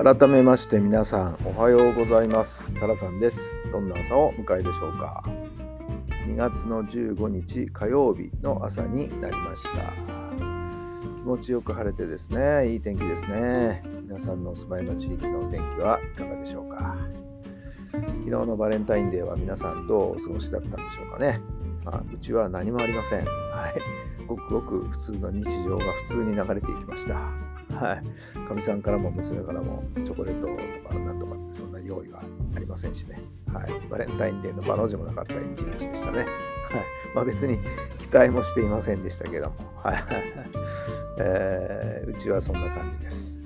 改めまして皆さんおはようございます。タラさんです。どんな朝を迎えでしょうか。2月の15日火曜日の朝になりました。気持ちよく晴れてですね。いい天気ですね。皆さんのお住まいの地域の天気はいかがでしょうか。昨日のバレンタインデーは皆さんどうお過ごしだったんでしょうかね、まあ、うちは何もありません。はい。ごくごく普通の日常が普通に流れていきました。ははい。かみさんからも娘からもチョコレートとかなんとかってそんな用意はありませんしね。はい。バレンタインデーの場の字もなかった一日でしたね。はい。まあ別に期待もしていませんでしたけども。はい。えー、うちはそんな感じです。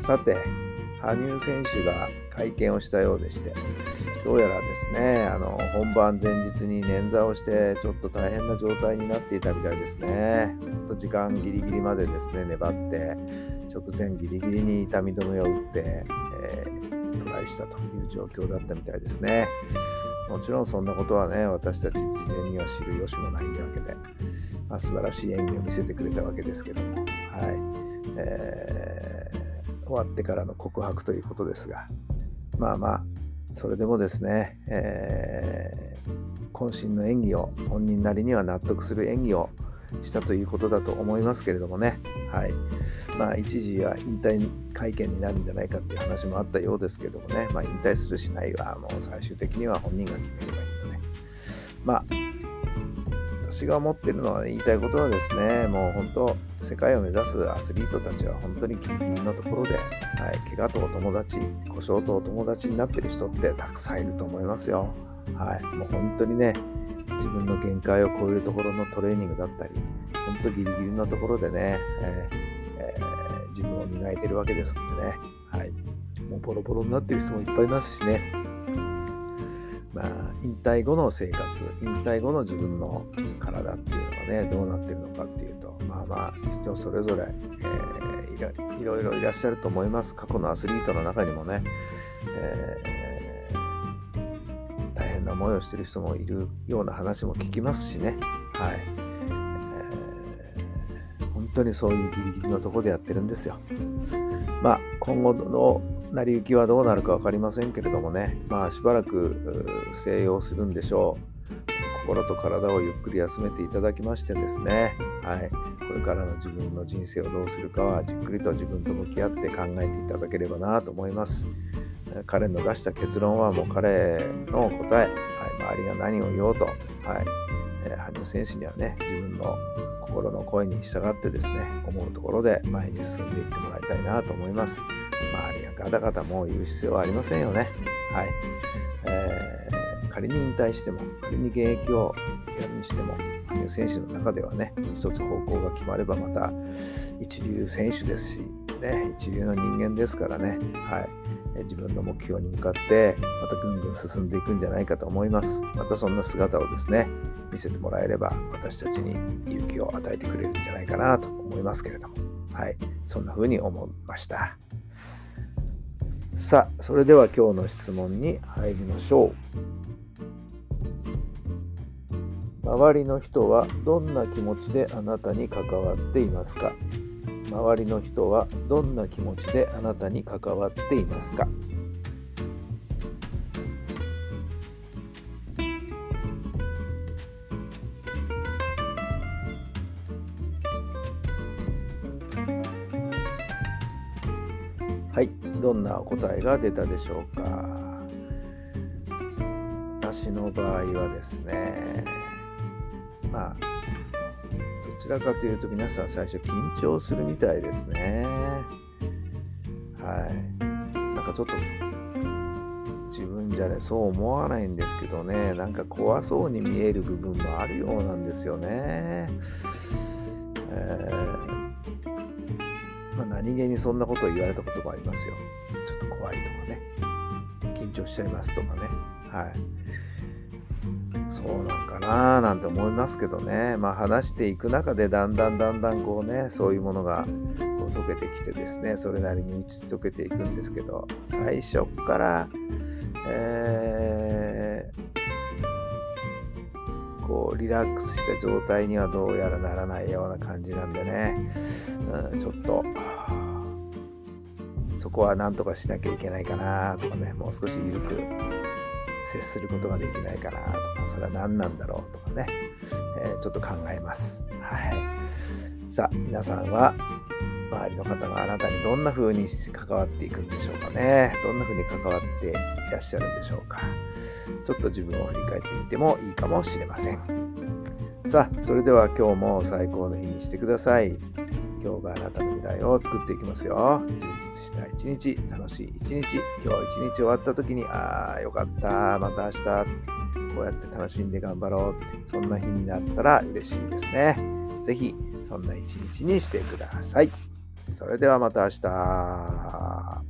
さて、羽生選手が会見をしたようでして、どうやらですね、あの本番前日に捻挫をして、ちょっと大変な状態になっていたみたいですね。と時間ギリギリまでですね、粘って、直前ギリギリに痛み止めを打って、えー、トライしたという状況だったみたいですね。もちろんそんなことはね、私たち事前には知る由もないわけで、まあ、素晴らしい演技を見せてくれたわけですけども、はい。えー、終わってからの告白ということですが、まあまあ、それでもですね、えー、渾身の演技を本人なりには納得する演技をしたということだと思いますけれどもね、はい。まあ、一時は引退会見になるんじゃないかっていう話もあったようですけどもね、まあ、引退するしないはもう最終的には本人が決めればいいので、ね。まあ、私が思ってるのは、言いたいことはですね、もう本当、世界を目指すアスリートたちは本当にギリギリのところで、はい、怪我とお友達、故障とお友達になってる人ってたくさんいると思いますよ。はい、もう本当にね、自分の限界を超えるところのトレーニングだったり、本当ギリギリのところでね、えーえー、自分を磨いてるわけですんでね、はい、もうボロボロになってる人もいっぱいいますしね、引退後の生活、引退後の自分の体っていうのがね、どうなってるのかっていうと、まあまあ、人それぞれ、えー、いらいろいろいらっしゃると思います。過去のアスリートの中にもね、えー、大変な思いをしてる人もいるような話も聞きますしね、はい。えー、本当にそういうギリギリのとこでやってるんですよ。まあ、今後の成り行きはどうなるか分かりませんけれどもね、まあ、しばらく静養するんでしょう。心と体をゆっくり休めていただきましてですね、はい、これからの自分の人生をどうするかはじっくりと自分と向き合って考えていただければなと思います。彼の出した結論はもう彼の答え、はい、周りが何を言おうと、はい。えー、羽生選手にはね、自分の心の声に従ってですね、思うところで前に進んでいってもらいたいなと思います。周りがガタガタもう言う必要はありませんよね。はい。えー、仮に引退しても、仮に現役をやるにしても、羽生選手の中ではね、一つ方向が決まればまた一流選手ですし、ね、一流の人間ですからね、はい、自分の目標に向かってまたぐんぐん進んでいくんじゃないかと思います。またそんな姿をですね、見せてもらえれば私たちに勇気を与えてくれるんじゃないかなと思いますけれども、はい、そんな風に思いました。さあ、それでは今日の質問に入りましょう。周りの人はどんな気持ちであなたに関わっていますか？周りの人はどんな気持ちであなたに関わっていますか？はい、どんな答えが出たでしょうか。私の場合はですね、まあ、どちらかというと皆さん最初緊張するみたいですね。はい。なんかちょっと自分じゃね、そう思わないんですけどね、なんか怖そうに見える部分もあるようなんですよね。あ、何気にそんなことを言われたこともありますよ。ちょっと怖いとかね。緊張しちゃいますとかね。はい。そうなんかななんて思いますけどね。まあ話していく中でだんだんだんだんこうね、そういうものがこう溶けてきてですね、それなりに打ち解けていくんですけど、最初っから、えー、こうリラックスした状態にはどうやらならないような感じなんでね、うん、ちょっとそこはなんとかしなきゃいけないかなとかね、もう少し緩く接することができないかなとか、それは何なんだろうとかね、えー、ちょっと考えます。はい。さあ、皆さんは周りの方があなたにどんな風に関わっていくんでしょうかね。どんな風に関わっていらっしゃるんでしょうか。ちょっと自分を振り返ってみてもいいかもしれません。さあ、それでは今日も最高の日にしてください。今日があなたの未来を作っていきますよ。充実した一日、楽しい一日、今日一日終わった時に、ああ、よかった、また明日、こうやって楽しんで頑張ろうって、そんな日になったら嬉しいですね。ぜひ、そんな一日にしてください。それではまた明日。